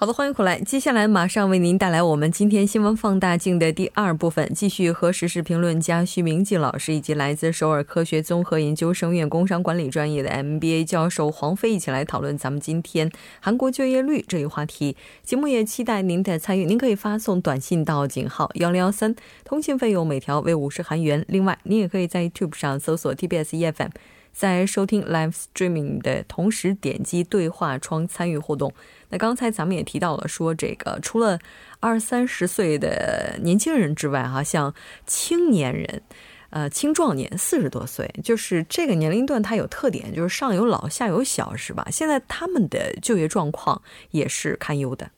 好的，欢迎回来。接下来马上为您带来我们今天新闻放大镜的第二部分，继续和时事评论家徐明季老师以及来自首尔科学综合研究生院工商管理专业的 MBA 教授黄飞一起来讨论咱们今天韩国就业率这一话题。节目也期待您的参与，您可以发送短信到井号幺零幺三，通信费用每条为五十韩元。另外，您也可以在 YouTube 上搜索 TBS EFM。在收听 live streaming 的同时，点击对话窗参与互动。那刚才咱们也提到了，说这个除了二三十岁的年轻人之外，哈，像青年人、呃青壮年、四十多岁，就是这个年龄段它有特点，就是上有老下有小，是吧？现在他们的就业状况也是堪忧的。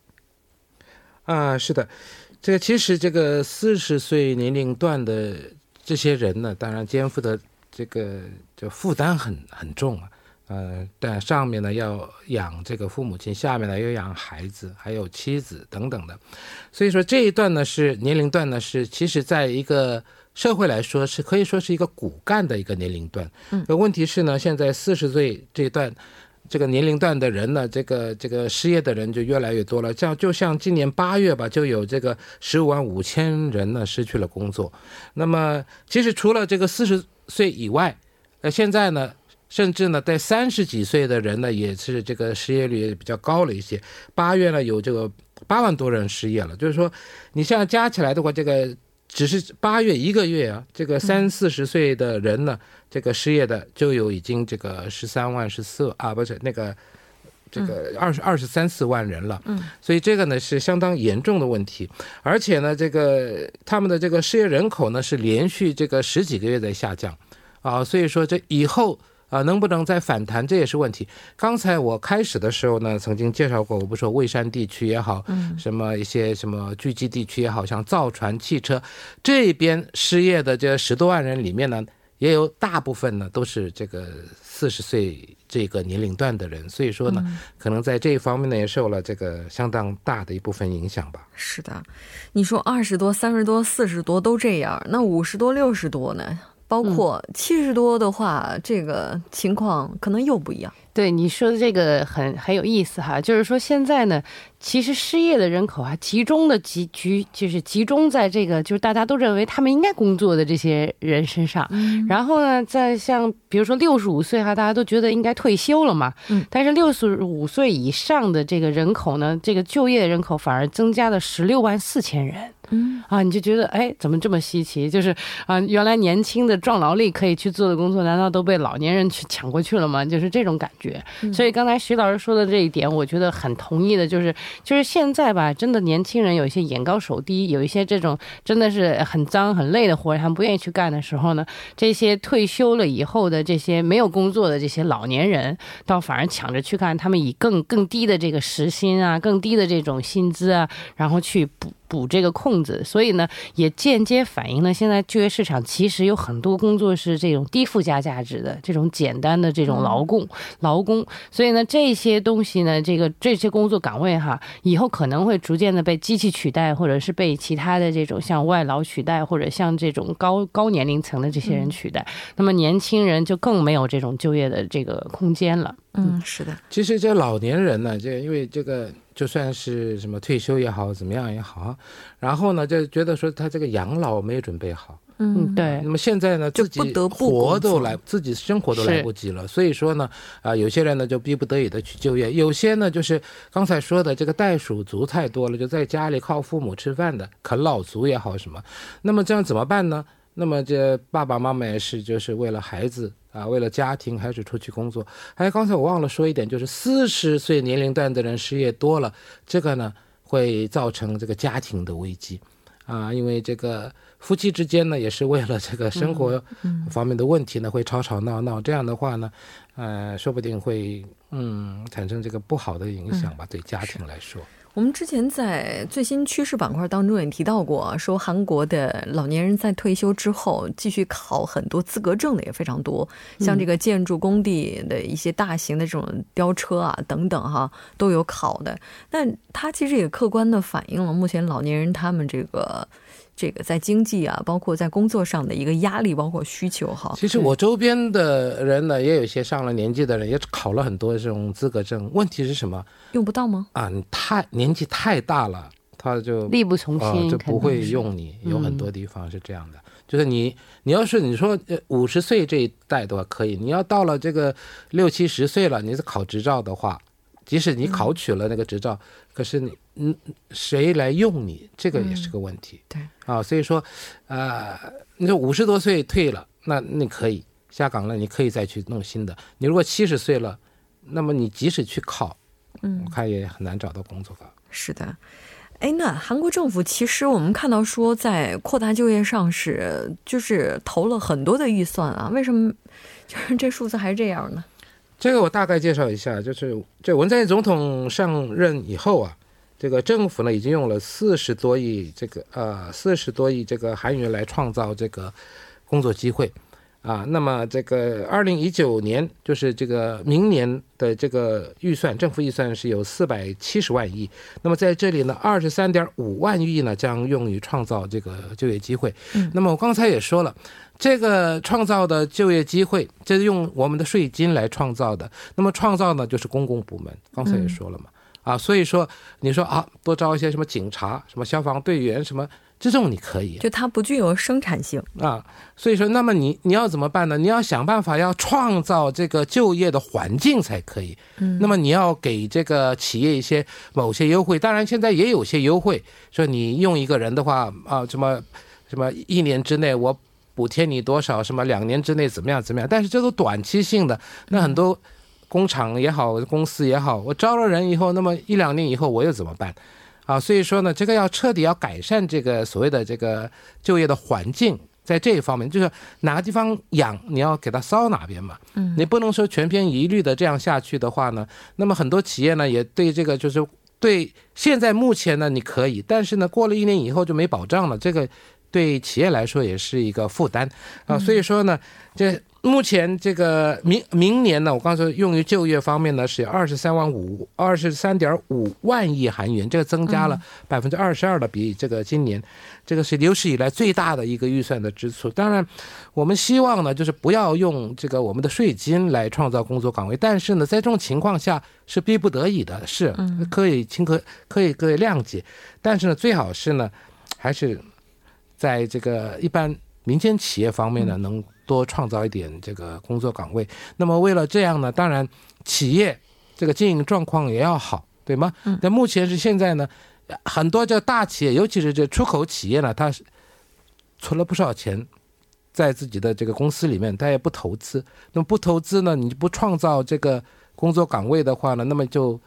啊，是的，这个其实这个四十岁年龄段的这些人呢，当然肩负的。这个就负担很很重啊，呃，但上面呢要养这个父母亲，下面呢要养孩子，还有妻子等等的，所以说这一段呢是年龄段呢是，其实在一个社会来说是可以说是一个骨干的一个年龄段。嗯，问题是呢，现在四十岁这段。这个年龄段的人呢，这个这个失业的人就越来越多了。像就像今年八月吧，就有这个十五万五千人呢失去了工作。那么，其实除了这个四十岁以外，呃，现在呢，甚至呢，在三十几岁的人呢，也是这个失业率比较高了一些。八月呢，有这个八万多人失业了。就是说，你像加起来的话，这个。只是八月一个月啊，这个三四十岁的人呢，这个失业的就有已经这个十三万十四啊，不是那个这个二十二十三四万人了。嗯，所以这个呢是相当严重的问题，而且呢，这个他们的这个失业人口呢是连续这个十几个月在下降啊，所以说这以后。啊，能不能再反弹，这也是问题。刚才我开始的时候呢，曾经介绍过，我不说蔚山地区也好，嗯，什么一些什么聚集地区也好，像造船、汽车这边失业的这十多万人里面呢，也有大部分呢都是这个四十岁这个年龄段的人，所以说呢，可能在这一方面呢也受了这个相当大的一部分影响吧。是的，你说二十多、三十多、四十多都这样，那五十多、六十多呢？包括七十多的话，这个情况可能又不一样。对你说的这个很很有意思哈，就是说现在呢，其实失业的人口啊，集中的集聚就是集中在这个就是大家都认为他们应该工作的这些人身上。然后呢，在像比如说六十五岁哈，大家都觉得应该退休了嘛。嗯。但是六十五岁以上的这个人口呢，这个就业人口反而增加了十六万四千人。嗯。啊，你就觉得哎，怎么这么稀奇？就是啊，原来年轻的壮劳力可以去做的工作，难道都被老年人去抢过去了吗？就是这种感觉。觉，所以刚才徐老师说的这一点，我觉得很同意的，就是就是现在吧，真的年轻人有一些眼高手低，有一些这种真的是很脏很累的活，他们不愿意去干的时候呢，这些退休了以后的这些没有工作的这些老年人，倒反而抢着去干，他们以更更低的这个时薪啊，更低的这种薪资啊，然后去补。补这个空子，所以呢，也间接反映了现在就业市场其实有很多工作是这种低附加价值的这种简单的这种劳工劳工，所以呢，这些东西呢，这个这些工作岗位哈，以后可能会逐渐的被机器取代，或者是被其他的这种像外劳取代，或者像这种高高年龄层的这些人取代，那么年轻人就更没有这种就业的这个空间了。嗯，是的。其实这老年人呢，这因为这个。就算是什么退休也好，怎么样也好，然后呢，就觉得说他这个养老没有准备好，嗯，对。那么现在呢，自己活都来，自己生活都来不及了，所以说呢，啊，有些人呢就逼不得已的去就业，有些呢就是刚才说的这个袋鼠族太多了，就在家里靠父母吃饭的啃老族也好什么，那么这样怎么办呢？那么这爸爸妈妈也是就是为了孩子。啊，为了家庭还是出去工作？还有刚才我忘了说一点，就是四十岁年龄段的人失业多了，这个呢会造成这个家庭的危机，啊，因为这个夫妻之间呢也是为了这个生活方面的问题呢会吵吵闹闹，这样的话呢，呃，说不定会嗯产生这个不好的影响吧，对家庭来说。我们之前在最新趋势板块当中也提到过，说韩国的老年人在退休之后继续考很多资格证的也非常多，像这个建筑工地的一些大型的这种吊车啊等等哈都有考的。那它其实也客观的反映了目前老年人他们这个。这个在经济啊，包括在工作上的一个压力，包括需求哈。其实我周边的人呢，也有些上了年纪的人，也考了很多这种资格证。问题是什么？用不到吗？啊，你太年纪太大了，他就力不从心，就不会用你。有很多地方是这样的，就是你，你要是你说五十岁这一代的话可以，你要到了这个六七十岁了，你是考执照的话。即使你考取了那个执照，可是你嗯，谁来用你？这个也是个问题。对啊，所以说，呃，你说五十多岁退了，那你可以下岗了，你可以再去弄新的。你如果七十岁了，那么你即使去考，嗯，我看也很难找到工作吧。是的，哎，那韩国政府其实我们看到说，在扩大就业上是就是投了很多的预算啊，为什么就是这数字还是这样呢？这个我大概介绍一下，就是这文在寅总统上任以后啊，这个政府呢已经用了四十多亿这个呃四十多亿这个韩元来创造这个工作机会啊。那么这个二零一九年就是这个明年的这个预算，政府预算是有四百七十万亿。那么在这里呢，二十三点五万亿呢将用于创造这个就业机会。那么我刚才也说了。这个创造的就业机会，这是用我们的税金来创造的。那么创造呢，就是公共部门。刚才也说了嘛，啊，所以说你说啊，多招一些什么警察、什么消防队员、什么这种你可以，就它不具有生产性啊。所以说，那么你你要怎么办呢？你要想办法要创造这个就业的环境才可以。嗯，那么你要给这个企业一些某些优惠，当然现在也有些优惠，说你用一个人的话啊，什么什么一年之内我。补贴你多少？什么两年之内怎么样？怎么样？但是这都短期性的。那很多工厂也好，公司也好，我招了人以后，那么一两年以后我又怎么办？啊，所以说呢，这个要彻底要改善这个所谓的这个就业的环境，在这一方面，就是哪个地方痒，你要给它搔哪边嘛。嗯，你不能说全篇一律的这样下去的话呢，那么很多企业呢也对这个就是对现在目前呢你可以，但是呢过了一年以后就没保障了，这个。对企业来说也是一个负担啊，所以说呢，这目前这个明明年呢，我刚才说用于就业方面呢是二十三万五二十三点五万亿韩元，这个增加了百分之二十二的比这个今年，这个是有史以来最大的一个预算的支出。当然，我们希望呢，就是不要用这个我们的税金来创造工作岗位，但是呢，在这种情况下是逼不得已的，是可以请可可以可以谅解，但是呢，最好是呢，还是。在这个一般民间企业方面呢，能多创造一点这个工作岗位。那么为了这样呢，当然企业这个经营状况也要好，对吗？那目前是现在呢，很多这大企业，尤其是这出口企业呢，它是存了不少钱在自己的这个公司里面，他也不投资。那么不投资呢，你不创造这个工作岗位的话呢，那么就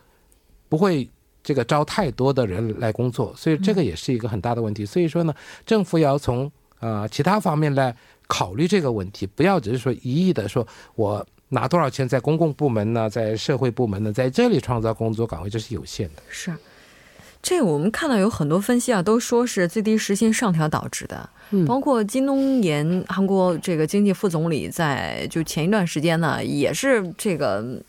不会。这个招太多的人来工作，所以这个也是一个很大的问题。所以说呢，政府要从啊其他方面来考虑这个问题，不要只是说一意的说我拿多少钱在公共部门呢，在社会部门呢，在这里创造工作岗位，这是有限的。是，这我们看到有很多分析啊，都说是最低时薪上调导致的。嗯，包括金东延韩国这个经济副总理在就前一段时间呢，也是这个。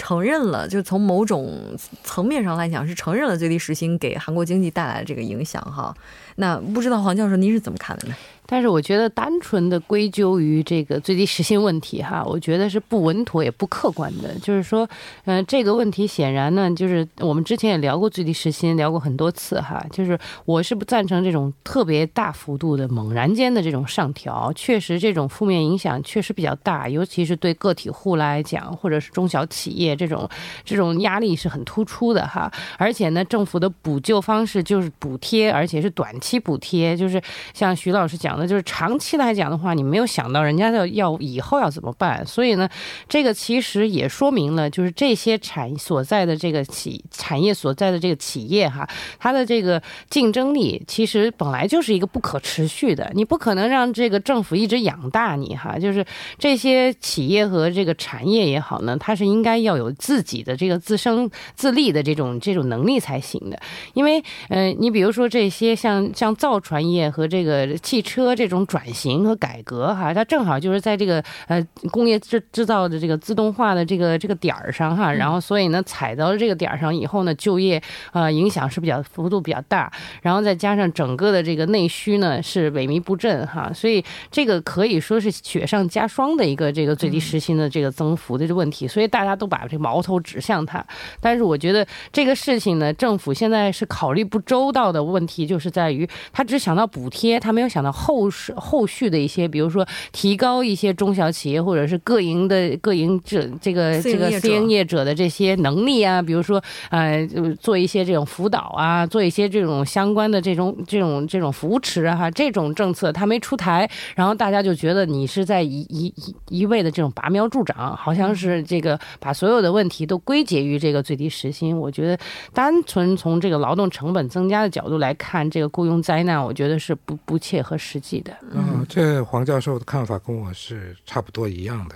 承认了，就从某种层面上来讲，是承认了最低时薪给韩国经济带来的这个影响哈。那不知道黄教授您是怎么看的呢？但是我觉得单纯的归咎于这个最低时薪问题，哈，我觉得是不稳妥也不客观的。就是说，嗯，这个问题显然呢，就是我们之前也聊过最低时薪，聊过很多次，哈。就是我是不赞成这种特别大幅度的、猛然间的这种上调，确实这种负面影响确实比较大，尤其是对个体户来讲，或者是中小企业这种这种压力是很突出的，哈。而且呢，政府的补救方式就是补贴，而且是短期补贴，就是像徐老师讲。的就是长期来讲的话，你没有想到人家要要以后要怎么办，所以呢，这个其实也说明了，就是这些产所在的这个企产业所在的这个企业哈，它的这个竞争力其实本来就是一个不可持续的，你不可能让这个政府一直养大你哈，就是这些企业和这个产业也好呢，它是应该要有自己的这个自生自立的这种这种能力才行的，因为呃，你比如说这些像像造船业和这个汽车这种转型和改革哈，它正好就是在这个呃工业制制造的这个自动化的这个这个点儿上哈，然后所以呢踩到了这个点儿上以后呢，就业呃影响是比较幅度比较大，然后再加上整个的这个内需呢是萎靡不振哈，所以这个可以说是雪上加霜的一个这个最低时薪的这个增幅的这问题，所以大家都把这个矛头指向它。但是我觉得这个事情呢，政府现在是考虑不周到的问题，就是在于他只想到补贴，他没有想到后世后续的一些，比如说提高一些中小企业或者是各营的各营这这个这个私营业者的这些能力啊，比如说呃做一些这种辅导啊，做一些这种相关的这种这种这种扶持啊，哈，这种政策它没出台，然后大家就觉得你是在一一一一味的这种拔苗助长，好像是这个把所有的问题都归结于这个最低时薪。我觉得单纯从这个劳动成本增加的角度来看，这个雇佣灾难，我觉得是不不切合实际的。嗯，这黄教授的看法跟我是差不多一样的。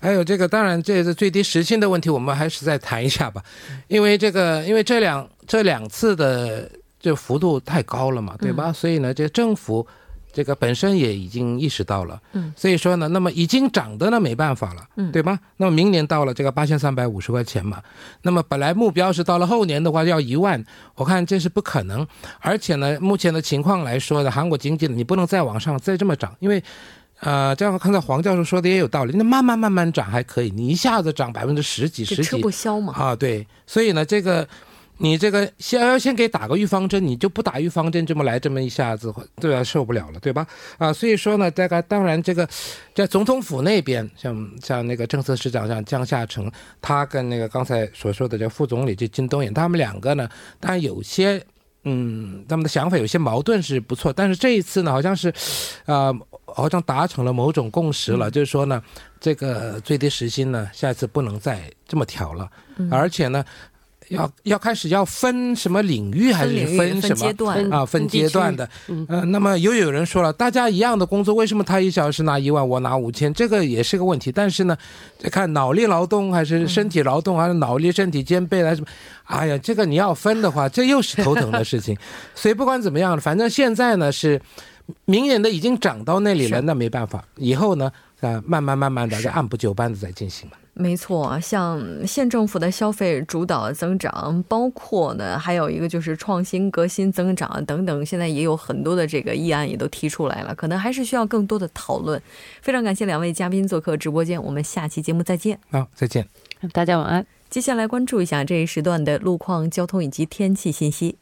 还有这个，当然这是最低时薪的问题，我们还是再谈一下吧。因为这个，因为这两这两次的这幅度太高了嘛，对吧？所以呢，这政府。这个本身也已经意识到了，嗯，所以说呢，那么已经涨的呢没办法了，嗯，对吧？那么明年到了这个八千三百五十块钱嘛，那么本来目标是到了后年的话要一万，我看这是不可能，而且呢，目前的情况来说呢韩国经济你不能再往上再这么涨，因为，呃，这样刚才黄教授说的也有道理，那慢慢慢慢涨还可以，你一下子涨百分之十几十几，吃不消嘛，啊，对，所以呢，这个。你这个先要先给打个预防针，你就不打预防针，这么来这么一下子，对吧？受不了了，对吧？啊，所以说呢，这个当然这个在总统府那边，像像那个政策市长像江夏成，他跟那个刚才所说的这副总理这金东衍，他们两个呢，当然有些嗯，他们的想法有些矛盾是不错，但是这一次呢，好像是，啊，好像达成了某种共识了，就是说呢，这个最低时薪呢，下次不能再这么调了，而且呢。要要开始要分什么领域还是分什么啊？分阶段的，嗯，那么又有人说了，大家一样的工作，为什么他一小时拿一万，我拿五千？这个也是个问题。但是呢，看脑力劳动还是身体劳动，还是脑力身体兼备来什么？哎呀，这个你要分的话，这又是头疼的事情。所以不管怎么样，反正现在呢是明年的已经涨到那里了，那没办法，以后呢啊慢慢慢慢的再按部就班的在进行吧。没错，像县政府的消费主导增长，包括呢，还有一个就是创新革新增长等等，现在也有很多的这个议案也都提出来了，可能还是需要更多的讨论。非常感谢两位嘉宾做客直播间，我们下期节目再见。好，再见，大家晚安。接下来关注一下这一时段的路况、交通以及天气信息。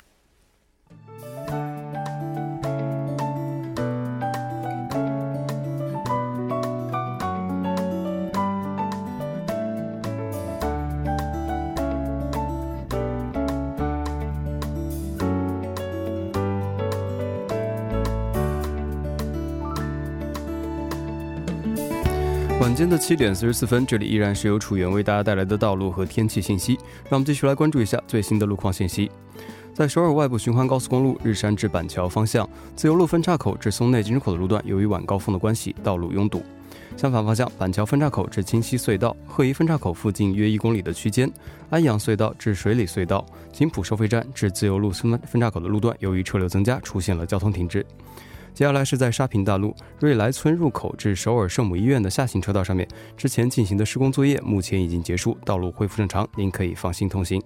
间的七点四十四分，这里依然是由楚源为大家带来的道路和天气信息。让我们继续来关注一下最新的路况信息。在首尔外部循环高速公路日山至板桥方向，自由路分岔口至松内进出口的路段，由于晚高峰的关系，道路拥堵。相反方向，板桥分岔口至清溪隧道、鹤宜分岔口附近约一公里的区间，安阳隧道至水里隧道、金浦收费站至自由路分分岔口的路段，由于车流增加，出现了交通停滞。接下来是在沙坪大路瑞来村入口至首尔圣母医院的下行车道上面，之前进行的施工作业目前已经结束，道路恢复正常，您可以放心通行。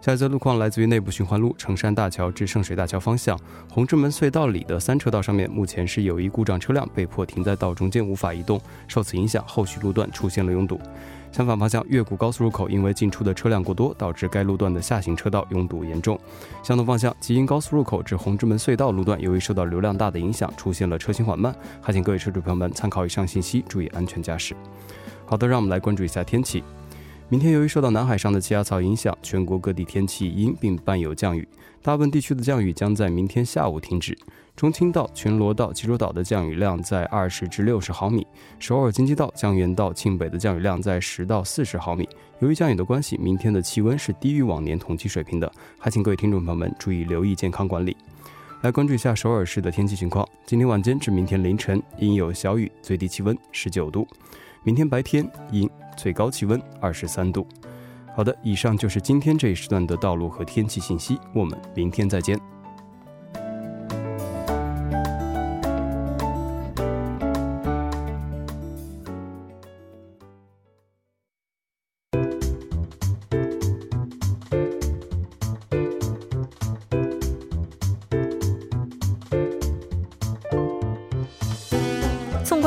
下一则路况来自于内部循环路成山大桥至圣水大桥方向红之门隧道里的三车道上面，目前是有一故障车辆被迫停在道中间无法移动，受此影响，后续路段出现了拥堵。相反方向，越谷高速入口因为进出的车辆过多，导致该路段的下行车道拥堵严重。相同方向，吉林高速入口至红之门隧道路段，由于受到流量大的影响，出现了车行缓慢。还请各位车主朋友们参考以上信息，注意安全驾驶。好的，让我们来关注一下天气。明天由于受到南海上的气压槽影响，全国各地天气阴，并伴有降雨。大部分地区的降雨将在明天下午停止。中青道、群罗道、济州岛的降雨量在二十至六十毫米，首尔京畿道、江原道、庆北的降雨量在十到四十毫米。由于降雨的关系，明天的气温是低于往年同期水平的，还请各位听众朋友们注意留意健康管理。来关注一下首尔市的天气情况。今天晚间至明天凌晨阴有小雨，最低气温十九度；明天白天阴，最高气温二十三度。好的，以上就是今天这一时段的道路和天气信息，我们明天再见。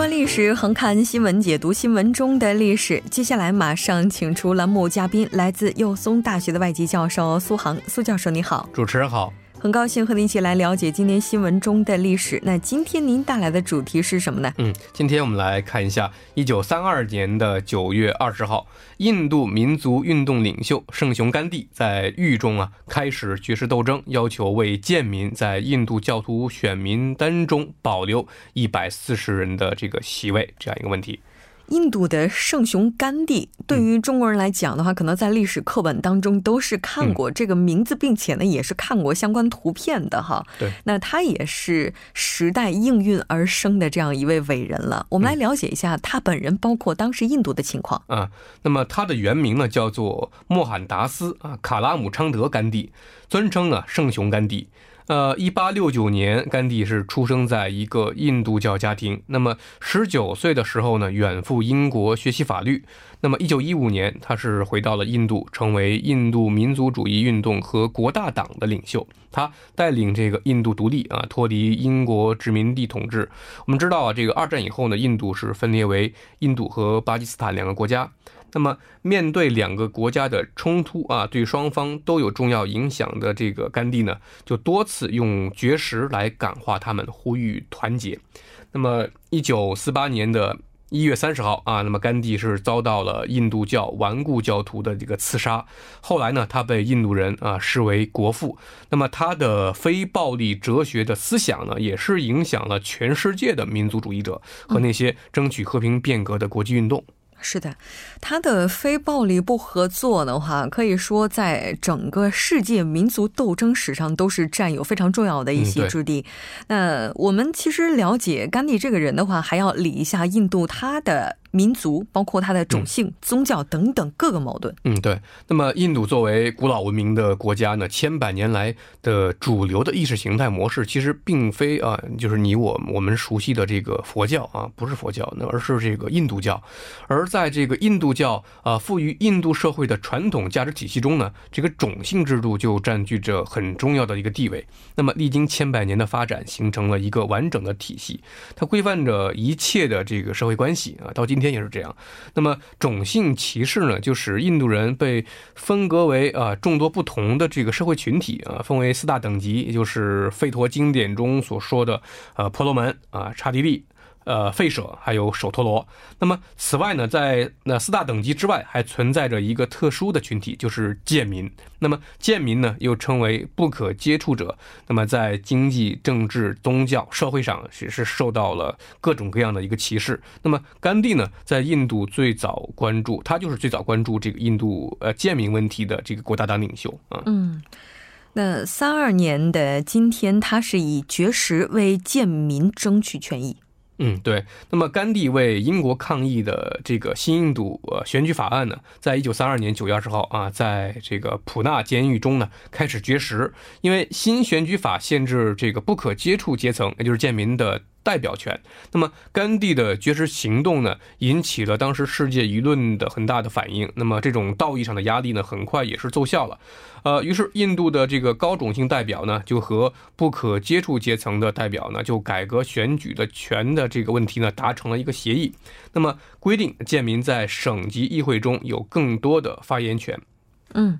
历史横看新闻，解读新闻中的历史。接下来马上请出栏目嘉宾，来自幼松大学的外籍教授苏杭。苏教授，你好！主持人好。很高兴和您一起来了解今天新闻中的历史。那今天您带来的主题是什么呢？嗯，今天我们来看一下一九三二年的九月二十号，印度民族运动领袖圣雄甘地在狱中啊开始绝食斗争，要求为贱民在印度教徒选民单中保留一百四十人的这个席位这样一个问题。印度的圣雄甘地，对于中国人来讲的话，可能在历史课本当中都是看过这个名字，并且呢，也是看过相关图片的哈。对，那他也是时代应运而生的这样一位伟人了。我们来了解一下他本人，包括当时印度的情况啊。那么他的原名呢，叫做莫罕达斯啊卡拉姆昌德甘地，尊称啊圣雄甘地。呃，一八六九年，甘地是出生在一个印度教家庭。那么，十九岁的时候呢，远赴英国学习法律。那么，一九一五年，他是回到了印度，成为印度民族主义运动和国大党的领袖。他带领这个印度独立啊，脱离英国殖民地统治。我们知道啊，这个二战以后呢，印度是分裂为印度和巴基斯坦两个国家。那么，面对两个国家的冲突啊，对双方都有重要影响的这个甘地呢，就多次用绝食来感化他们，呼吁团结。那么，一九四八年的一月三十号啊，那么甘地是遭到了印度教顽固教徒的这个刺杀。后来呢，他被印度人啊视为国父。那么，他的非暴力哲学的思想呢，也是影响了全世界的民族主义者和那些争取和平变革的国际运动。是的，他的非暴力不合作的话，可以说在整个世界民族斗争史上都是占有非常重要的一席之地。那我们其实了解甘地这个人的话，还要理一下印度他的。民族包括它的种姓、宗教等等各个矛盾。嗯，对。那么，印度作为古老文明的国家呢，千百年来的主流的意识形态模式，其实并非啊，就是你我我们熟悉的这个佛教啊，不是佛教，那而是这个印度教。而在这个印度教啊，赋予印度社会的传统价值体系中呢，这个种姓制度就占据着很重要的一个地位。那么，历经千百年的发展，形成了一个完整的体系，它规范着一切的这个社会关系啊，到今。今天也是这样，那么种姓歧视呢，就是印度人被分割为啊众多不同的这个社会群体啊，分为四大等级，也就是吠陀经典中所说的呃婆罗门啊刹帝利。呃，吠舍还有首陀罗。那么，此外呢，在那四大等级之外，还存在着一个特殊的群体，就是贱民。那么，贱民呢，又称为不可接触者。那么，在经济、政治、宗教、社会上，也是受到了各种各样的一个歧视。那么，甘地呢，在印度最早关注，他就是最早关注这个印度呃贱民问题的这个国大党领袖啊。嗯，那三二年的今天，他是以绝食为贱民争取权益。嗯，对。那么，甘地为英国抗议的这个新印度选举法案呢，在一九三二年九月二十号啊，在这个普纳监狱中呢开始绝食，因为新选举法限制这个不可接触阶层，也就是贱民的。代表权。那么，甘地的绝食行动呢，引起了当时世界舆论的很大的反应。那么，这种道义上的压力呢，很快也是奏效了。呃，于是印度的这个高种姓代表呢，就和不可接触阶层的代表呢，就改革选举的权的这个问题呢，达成了一个协议。那么，规定贱民在省级议会中有更多的发言权。嗯。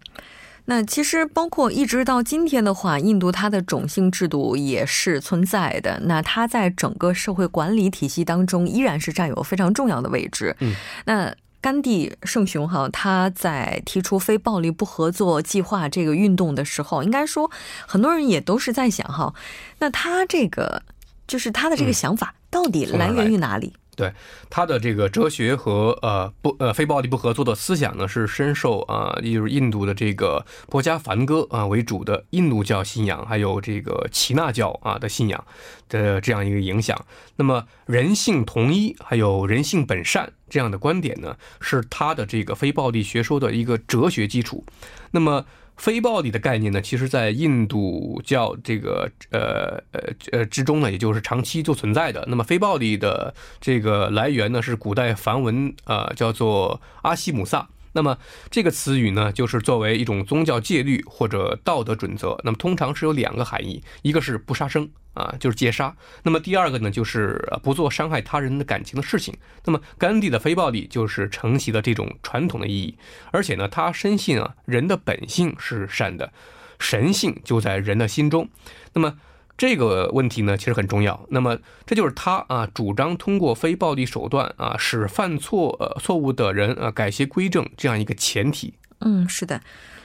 那其实包括一直到今天的话，印度它的种姓制度也是存在的。那它在整个社会管理体系当中依然是占有非常重要的位置。嗯，那甘地圣雄哈，他在提出非暴力不合作计划这个运动的时候，应该说很多人也都是在想哈，那他这个就是他的这个想法到底来源于哪里？对他的这个哲学和呃不呃非暴力不合作的思想呢，是深受啊，也就是印度的这个波迦梵歌啊为主的印度教信仰，还有这个耆那教啊的信仰的这样一个影响。那么人性同一，还有人性本善这样的观点呢，是他的这个非暴力学说的一个哲学基础。那么。非暴力的概念呢，其实，在印度教这个呃呃呃之中呢，也就是长期就存在的。那么，非暴力的这个来源呢，是古代梵文呃叫做阿西姆萨。那么这个词语呢，就是作为一种宗教戒律或者道德准则。那么通常是有两个含义，一个是不杀生啊，就是戒杀。那么第二个呢，就是不做伤害他人的感情的事情。那么甘地的非暴力就是承袭了这种传统的意义，而且呢，他深信啊，人的本性是善的，神性就在人的心中。那么。这个问题呢，其实很重要。那么，这就是他啊，主张通过非暴力手段啊，使犯错呃错误的人啊改邪归正这样一个前提。嗯，是的。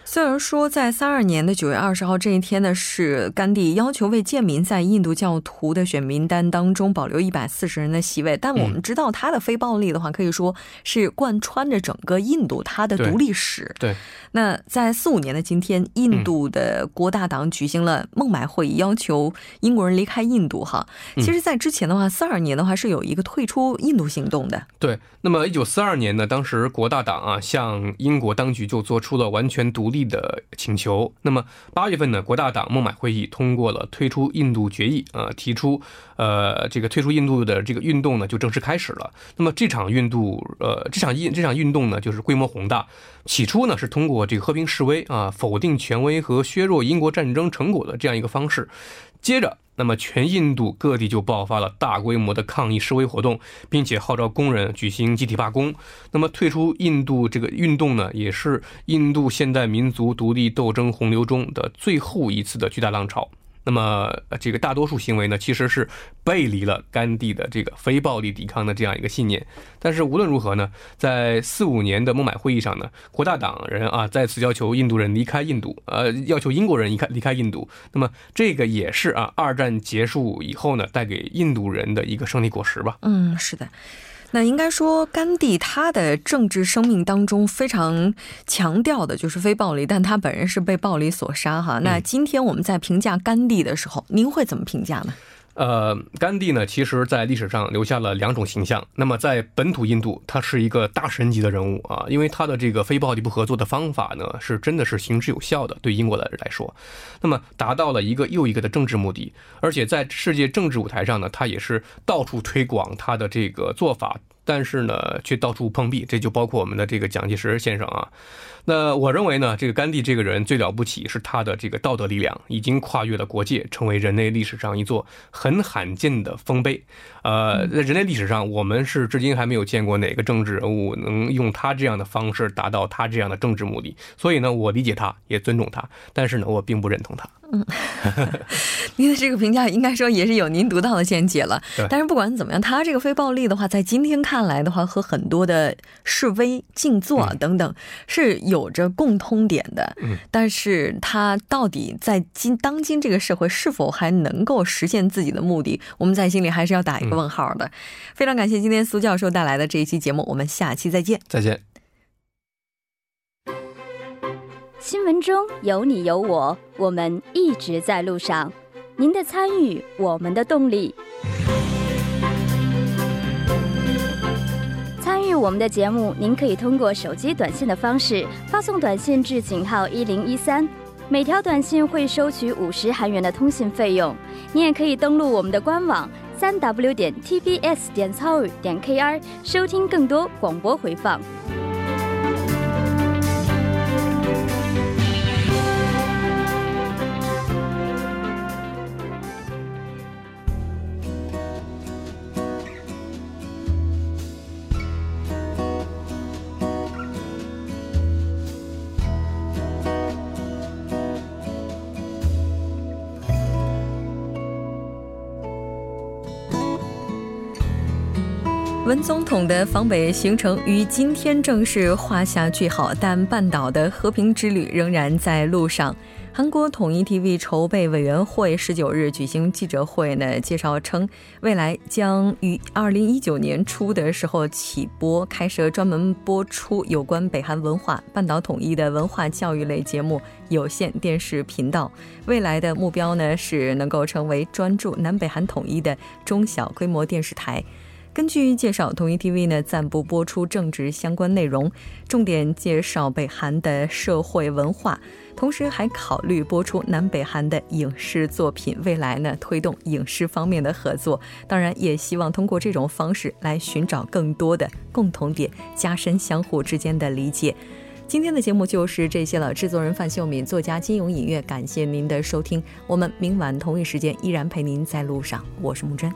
虽然说在三二年的九月二十号这一天呢，是甘地要求为贱民在印度教徒的选民单当中保留一百四十人的席位，但我们知道他的非暴力的话，可以说是贯穿着整个印度他的独立史。对。那在四五年的今天，印度的国大党举行了孟买会议，要求英国人离开印度。哈，其实，在之前的话，四二年的话是有一个退出印度行动的。对。那么，一九四二年呢，当时国大党啊向英国当局就做出了完全独立的请求。那么八月份呢，国大党孟买会议通过了退出印度决议啊，提出呃这个退出印度的这个运动呢就正式开始了。那么这场运动呃这场印这场运动呢就是规模宏大。起初呢是通过这个和平示威啊，否定权威和削弱英国战争成果的这样一个方式。接着，那么全印度各地就爆发了大规模的抗议示威活动，并且号召工人举行集体罢工。那么退出印度这个运动呢，也是印度现代民族独立斗争洪流中的最后一次的巨大浪潮。那么，这个大多数行为呢，其实是背离了甘地的这个非暴力抵抗的这样一个信念。但是无论如何呢，在四五年的孟买会议上呢，国大党人啊再次要求印度人离开印度，呃，要求英国人离开离开印度。那么这个也是啊，二战结束以后呢，带给印度人的一个胜利果实吧。嗯，是的。那应该说，甘地他的政治生命当中非常强调的就是非暴力，但他本人是被暴力所杀哈。那今天我们在评价甘地的时候，您会怎么评价呢？呃，甘地呢，其实在历史上留下了两种形象。那么在本土印度，他是一个大神级的人物啊，因为他的这个非暴力不合作的方法呢，是真的是行之有效的，对英国的人来说，那么达到了一个又一个的政治目的，而且在世界政治舞台上呢，他也是到处推广他的这个做法。但是呢，却到处碰壁，这就包括我们的这个蒋介石先生啊。那我认为呢，这个甘地这个人最了不起是他的这个道德力量，已经跨越了国界，成为人类历史上一座很罕见的丰碑。呃，在人类历史上，我们是至今还没有见过哪个政治人物能用他这样的方式达到他这样的政治目的。所以呢，我理解他，也尊重他，但是呢，我并不认同他。嗯，您的这个评价应该说也是有您独到的见解了。但是不管怎么样，他这个非暴力的话，在今天看来的话，和很多的示威、静坐等等是有着共通点的。嗯，但是他到底在今当今这个社会是否还能够实现自己的目的，我们在心里还是要打一个问号的。非常感谢今天苏教授带来的这一期节目，我们下期再见。再见。新闻中有你有我，我们一直在路上。您的参与，我们的动力。我们的节目，您可以通过手机短信的方式发送短信至井号一零一三，每条短信会收取五十韩元的通信费用。您也可以登录我们的官网三 w 点 tbs 点 c o 点 kr 收听更多广播回放。文总统的访北行程于今天正式画下句号，但半岛的和平之旅仍然在路上。韩国统一 TV 筹备委员会十九日举行记者会呢，介绍称，未来将于二零一九年初的时候起播，开设专门播出有关北韩文化、半岛统一的文化教育类节目有线电视频道。未来的目标呢，是能够成为专注南北韩统一的中小规模电视台。根据介绍，统一 TV 呢暂不播出政治相关内容，重点介绍北韩的社会文化，同时还考虑播出南北韩的影视作品。未来呢推动影视方面的合作，当然也希望通过这种方式来寻找更多的共同点，加深相互之间的理解。今天的节目就是这些了。制作人范秀敏，作家金勇音乐，感谢您的收听。我们明晚同一时间依然陪您在路上。我是木真。